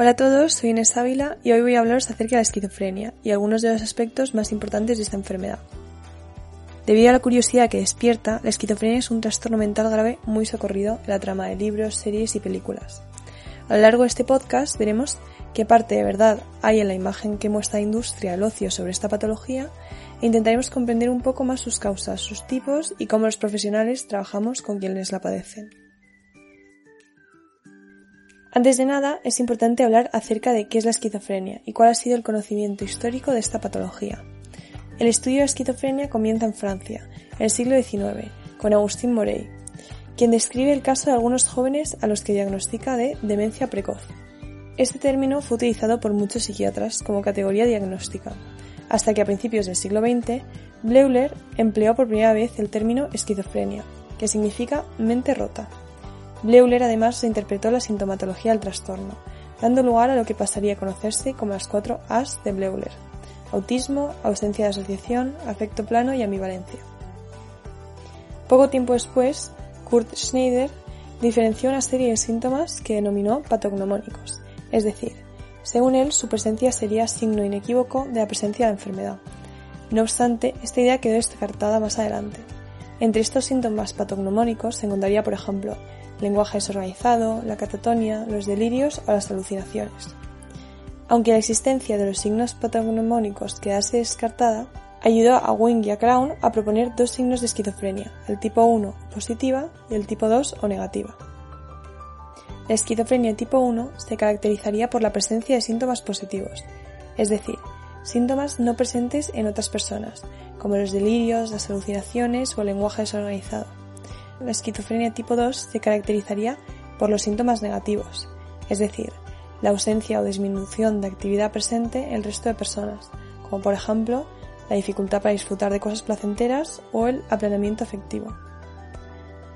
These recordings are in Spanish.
Hola a todos, soy Inés Ávila y hoy voy a hablaros acerca de la esquizofrenia y algunos de los aspectos más importantes de esta enfermedad. Debido a la curiosidad que despierta, la esquizofrenia es un trastorno mental grave muy socorrido en la trama de libros, series y películas. A lo largo de este podcast veremos qué parte de verdad hay en la imagen que muestra la industria del ocio sobre esta patología e intentaremos comprender un poco más sus causas, sus tipos y cómo los profesionales trabajamos con quienes la padecen. Antes de nada, es importante hablar acerca de qué es la esquizofrenia y cuál ha sido el conocimiento histórico de esta patología. El estudio de la esquizofrenia comienza en Francia, en el siglo XIX, con Agustín Morey, quien describe el caso de algunos jóvenes a los que diagnostica de demencia precoz. Este término fue utilizado por muchos psiquiatras como categoría diagnóstica, hasta que a principios del siglo XX, Bleuler empleó por primera vez el término esquizofrenia, que significa mente rota. Bleuler además reinterpretó la sintomatología del trastorno, dando lugar a lo que pasaría a conocerse como las cuatro As de Bleuler. Autismo, ausencia de asociación, afecto plano y ambivalencia. Poco tiempo después, Kurt Schneider diferenció una serie de síntomas que denominó patognomónicos, es decir, según él, su presencia sería signo inequívoco de la presencia de la enfermedad. No obstante, esta idea quedó descartada más adelante. Entre estos síntomas patognomónicos se encontraría, por ejemplo, lenguaje desorganizado, la catatonia, los delirios o las alucinaciones. Aunque la existencia de los signos patognomónicos quedase descartada, ayudó a Wing y a Crown a proponer dos signos de esquizofrenia, el tipo 1 positiva y el tipo 2 o negativa. La esquizofrenia tipo 1 se caracterizaría por la presencia de síntomas positivos, es decir, síntomas no presentes en otras personas, como los delirios, las alucinaciones o el lenguaje desorganizado la esquizofrenia tipo 2 se caracterizaría por los síntomas negativos, es decir, la ausencia o disminución de actividad presente en el resto de personas, como por ejemplo la dificultad para disfrutar de cosas placenteras o el aplanamiento afectivo.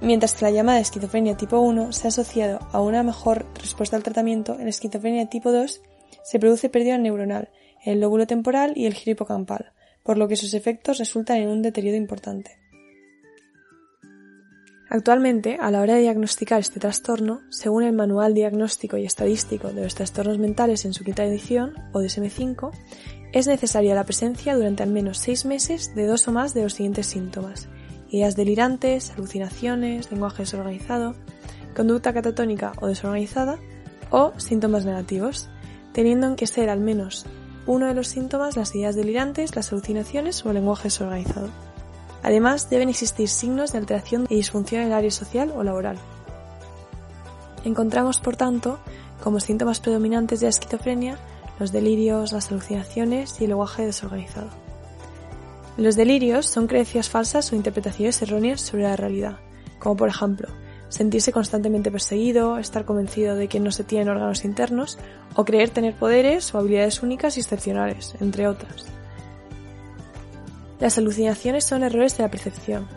Mientras que la llamada esquizofrenia tipo 1 se ha asociado a una mejor respuesta al tratamiento, en esquizofrenia tipo 2 se produce pérdida neuronal en el lóbulo temporal y el giro hipocampal, por lo que sus efectos resultan en un deterioro importante. Actualmente, a la hora de diagnosticar este trastorno, según el Manual Diagnóstico y Estadístico de los Trastornos Mentales en su quinta edición, o DSM-5, es necesaria la presencia durante al menos seis meses de dos o más de los siguientes síntomas. Ideas delirantes, alucinaciones, lenguaje desorganizado, conducta catatónica o desorganizada, o síntomas negativos, teniendo que ser al menos uno de los síntomas las ideas delirantes, las alucinaciones o el lenguaje desorganizado. Además, deben existir signos de alteración y disfunción en el área social o laboral. Encontramos, por tanto, como síntomas predominantes de la esquizofrenia los delirios, las alucinaciones y el lenguaje desorganizado. Los delirios son creencias falsas o interpretaciones erróneas sobre la realidad, como por ejemplo, sentirse constantemente perseguido, estar convencido de que no se tienen órganos internos, o creer tener poderes o habilidades únicas y excepcionales, entre otras. Las alucinaciones son errores de la percepción.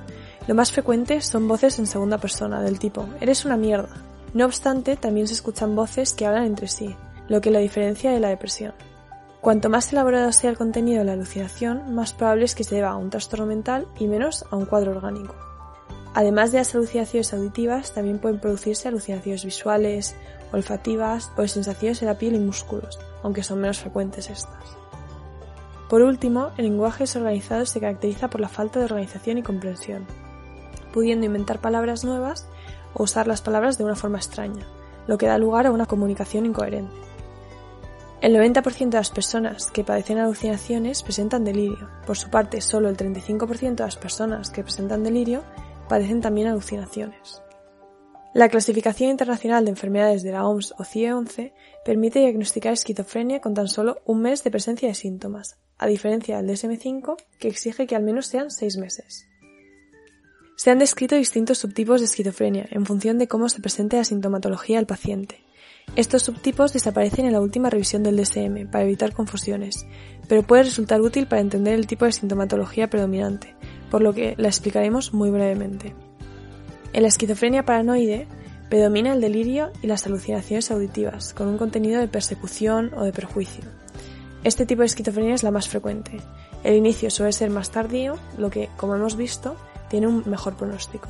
Lo más frecuente son voces en segunda persona, del tipo, eres una mierda. No obstante, también se escuchan voces que hablan entre sí, lo que la diferencia de la depresión. Cuanto más elaborado sea el contenido de la alucinación, más probable es que se deba a un trastorno mental y menos a un cuadro orgánico. Además de las alucinaciones auditivas, también pueden producirse alucinaciones visuales, olfativas o de sensaciones en la piel y músculos, aunque son menos frecuentes estas. Por último, el lenguaje desorganizado se caracteriza por la falta de organización y comprensión, pudiendo inventar palabras nuevas o usar las palabras de una forma extraña, lo que da lugar a una comunicación incoherente. El 90% de las personas que padecen alucinaciones presentan delirio. Por su parte, solo el 35% de las personas que presentan delirio padecen también alucinaciones. La clasificación internacional de enfermedades de la OMS o CIE-11 permite diagnosticar esquizofrenia con tan solo un mes de presencia de síntomas, a diferencia del DSM-5 que exige que al menos sean seis meses. Se han descrito distintos subtipos de esquizofrenia en función de cómo se presente la sintomatología al paciente. Estos subtipos desaparecen en la última revisión del DSM para evitar confusiones, pero puede resultar útil para entender el tipo de sintomatología predominante, por lo que la explicaremos muy brevemente. En la esquizofrenia paranoide predomina el delirio y las alucinaciones auditivas, con un contenido de persecución o de perjuicio. Este tipo de esquizofrenia es la más frecuente. El inicio suele ser más tardío, lo que, como hemos visto, tiene un mejor pronóstico.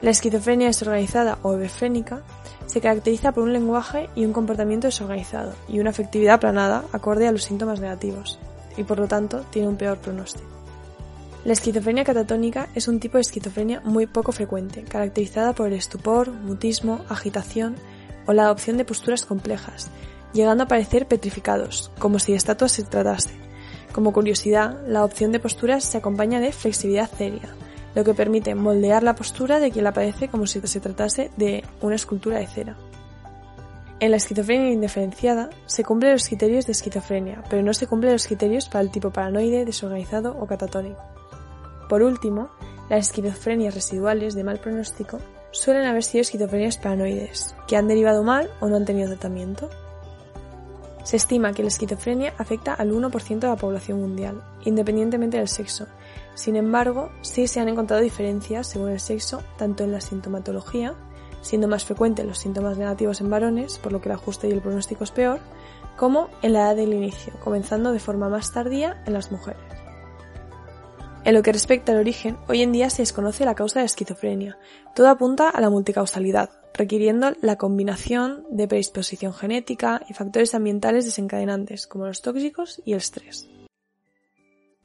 La esquizofrenia desorganizada o hebefrénica se caracteriza por un lenguaje y un comportamiento desorganizado y una afectividad aplanada acorde a los síntomas negativos, y por lo tanto tiene un peor pronóstico. La esquizofrenia catatónica es un tipo de esquizofrenia muy poco frecuente, caracterizada por el estupor, mutismo, agitación o la adopción de posturas complejas, llegando a parecer petrificados, como si de estatuas se tratase. Como curiosidad, la opción de posturas se acompaña de flexibilidad seria, lo que permite moldear la postura de quien la padece como si se tratase de una escultura de cera. En la esquizofrenia indiferenciada se cumplen los criterios de esquizofrenia, pero no se cumplen los criterios para el tipo paranoide, desorganizado o catatónico. Por último, las esquizofrenias residuales de mal pronóstico suelen haber sido esquizofrenias paranoides, que han derivado mal o no han tenido tratamiento. Se estima que la esquizofrenia afecta al 1% de la población mundial, independientemente del sexo, sin embargo, sí se han encontrado diferencias según el sexo, tanto en la sintomatología, siendo más frecuentes los síntomas negativos en varones, por lo que el ajuste y el pronóstico es peor, como en la edad del inicio, comenzando de forma más tardía en las mujeres. En lo que respecta al origen, hoy en día se desconoce la causa de esquizofrenia. Todo apunta a la multicausalidad, requiriendo la combinación de predisposición genética y factores ambientales desencadenantes, como los tóxicos y el estrés.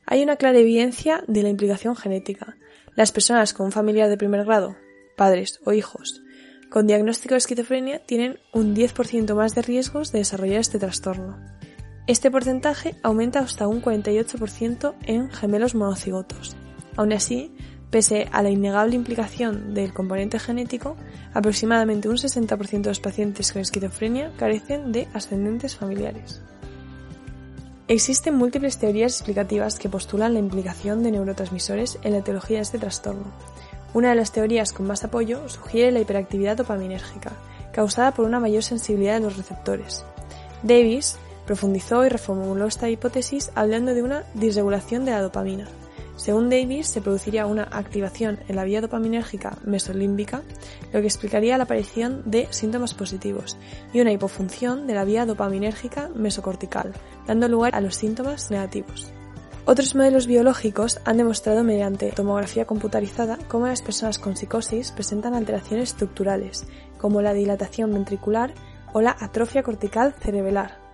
Hay una clara evidencia de la implicación genética. Las personas con un familiar de primer grado, padres o hijos, con diagnóstico de esquizofrenia tienen un 10% más de riesgos de desarrollar este trastorno. Este porcentaje aumenta hasta un 48% en gemelos monocigotos. Aún así, pese a la innegable implicación del componente genético, aproximadamente un 60% de los pacientes con esquizofrenia carecen de ascendentes familiares. Existen múltiples teorías explicativas que postulan la implicación de neurotransmisores en la etiología de este trastorno. Una de las teorías con más apoyo sugiere la hiperactividad dopaminérgica, causada por una mayor sensibilidad de los receptores. Davis profundizó y reformuló esta hipótesis hablando de una disregulación de la dopamina, según Davis, se produciría una activación en la vía dopaminérgica mesolímbica, lo que explicaría la aparición de síntomas positivos, y una hipofunción de la vía dopaminérgica mesocortical, dando lugar a los síntomas negativos. Otros modelos biológicos han demostrado mediante tomografía computarizada cómo las personas con psicosis presentan alteraciones estructurales, como la dilatación ventricular o la atrofia cortical cerebelar.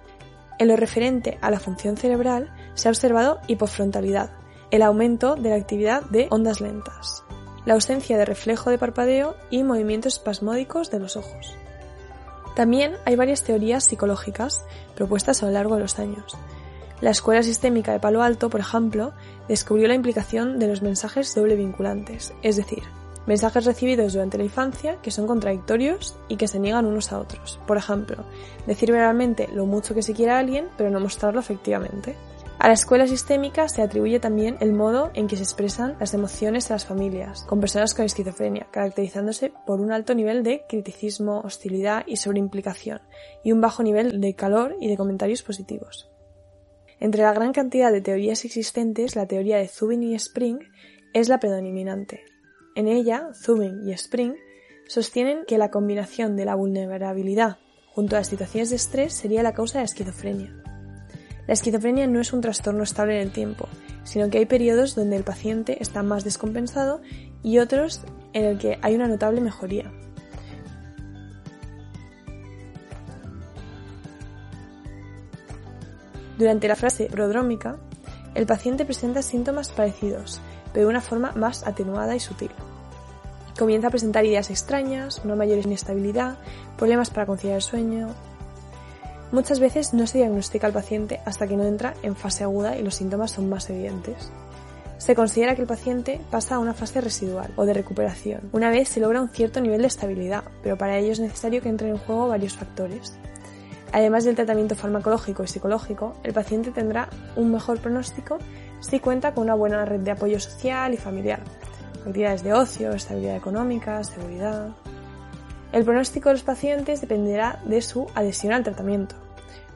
En lo referente a la función cerebral, se ha observado hipofrontalidad, el aumento de la actividad de ondas lentas, la ausencia de reflejo de parpadeo y movimientos espasmódicos de los ojos. También hay varias teorías psicológicas propuestas a lo largo de los años. La Escuela Sistémica de Palo Alto, por ejemplo, descubrió la implicación de los mensajes doble vinculantes, es decir, mensajes recibidos durante la infancia que son contradictorios y que se niegan unos a otros. Por ejemplo, decir verbalmente lo mucho que se quiere a alguien, pero no mostrarlo efectivamente. A la escuela sistémica se atribuye también el modo en que se expresan las emociones de las familias, con personas con esquizofrenia, caracterizándose por un alto nivel de criticismo, hostilidad y sobreimplicación, y un bajo nivel de calor y de comentarios positivos. Entre la gran cantidad de teorías existentes, la teoría de Zubin y Spring es la predominante. En ella, Zubin y Spring sostienen que la combinación de la vulnerabilidad junto a las situaciones de estrés sería la causa de la esquizofrenia. La esquizofrenia no es un trastorno estable en el tiempo, sino que hay periodos donde el paciente está más descompensado y otros en el que hay una notable mejoría. Durante la fase prodrómica, el paciente presenta síntomas parecidos, pero de una forma más atenuada y sutil. Comienza a presentar ideas extrañas, una mayor inestabilidad, problemas para conciliar el sueño, Muchas veces no se diagnostica al paciente hasta que no entra en fase aguda y los síntomas son más evidentes. Se considera que el paciente pasa a una fase residual o de recuperación, una vez se logra un cierto nivel de estabilidad, pero para ello es necesario que entren en juego varios factores. Además del tratamiento farmacológico y psicológico, el paciente tendrá un mejor pronóstico si cuenta con una buena red de apoyo social y familiar, actividades de ocio, estabilidad económica, seguridad. El pronóstico de los pacientes dependerá de su adhesión al tratamiento.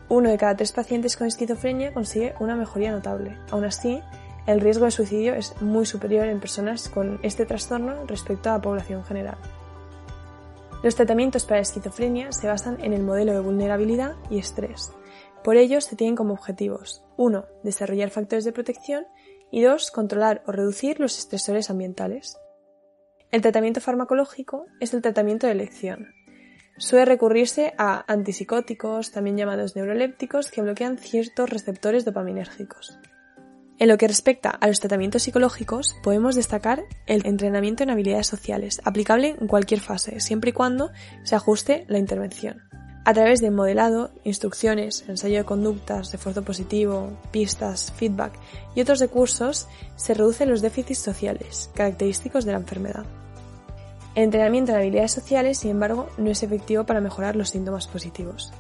Uno de cada tres pacientes con esquizofrenia consigue una mejoría notable. Aún así, el riesgo de suicidio es muy superior en personas con este trastorno respecto a la población general. Los tratamientos para esquizofrenia se basan en el modelo de vulnerabilidad y estrés. Por ello, se tienen como objetivos 1. Desarrollar factores de protección y 2. Controlar o reducir los estresores ambientales. El tratamiento farmacológico es el tratamiento de elección. Suele recurrirse a antipsicóticos, también llamados neurolépticos, que bloquean ciertos receptores dopaminérgicos. En lo que respecta a los tratamientos psicológicos, podemos destacar el entrenamiento en habilidades sociales, aplicable en cualquier fase, siempre y cuando se ajuste la intervención. A través de modelado, instrucciones, ensayo de conductas, refuerzo positivo, pistas, feedback y otros recursos, se reducen los déficits sociales, característicos de la enfermedad. El entrenamiento en habilidades sociales, sin embargo, no es efectivo para mejorar los síntomas positivos.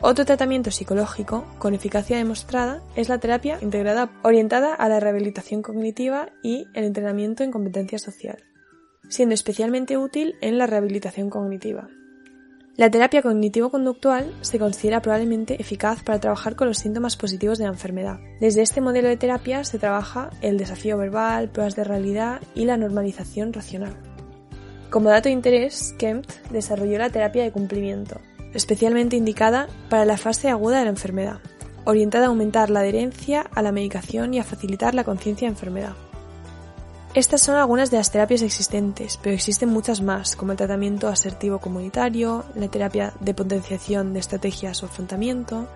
Otro tratamiento psicológico con eficacia demostrada es la terapia integrada orientada a la rehabilitación cognitiva y el entrenamiento en competencia social, siendo especialmente útil en la rehabilitación cognitiva. La terapia cognitivo-conductual se considera probablemente eficaz para trabajar con los síntomas positivos de la enfermedad. Desde este modelo de terapia se trabaja el desafío verbal, pruebas de realidad y la normalización racional. Como dato de interés, Kemp desarrolló la terapia de cumplimiento, especialmente indicada para la fase aguda de la enfermedad, orientada a aumentar la adherencia a la medicación y a facilitar la conciencia de enfermedad. Estas son algunas de las terapias existentes, pero existen muchas más, como el tratamiento asertivo comunitario, la terapia de potenciación de estrategias o afrontamiento,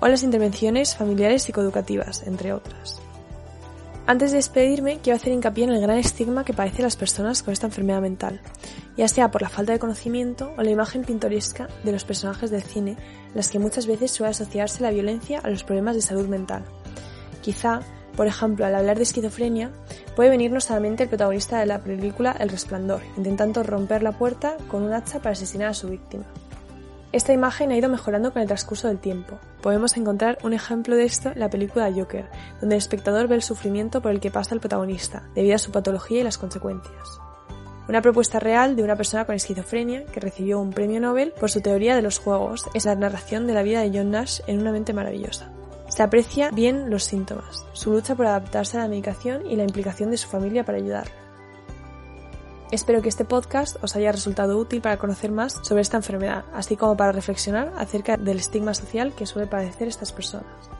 o las intervenciones familiares psicoeducativas, entre otras. Antes de despedirme, quiero hacer hincapié en el gran estigma que padecen las personas con esta enfermedad mental, ya sea por la falta de conocimiento o la imagen pintoresca de los personajes del cine, las que muchas veces suele asociarse la violencia a los problemas de salud mental. Quizá por ejemplo, al hablar de esquizofrenia, puede venirnos a la mente el protagonista de la película El Resplandor, intentando romper la puerta con un hacha para asesinar a su víctima. Esta imagen ha ido mejorando con el transcurso del tiempo. Podemos encontrar un ejemplo de esto en la película Joker, donde el espectador ve el sufrimiento por el que pasa el protagonista, debido a su patología y las consecuencias. Una propuesta real de una persona con esquizofrenia que recibió un premio Nobel por su teoría de los juegos es la narración de la vida de John Nash en Una mente maravillosa. Se aprecia bien los síntomas, su lucha por adaptarse a la medicación y la implicación de su familia para ayudarlo. Espero que este podcast os haya resultado útil para conocer más sobre esta enfermedad, así como para reflexionar acerca del estigma social que suele padecer estas personas.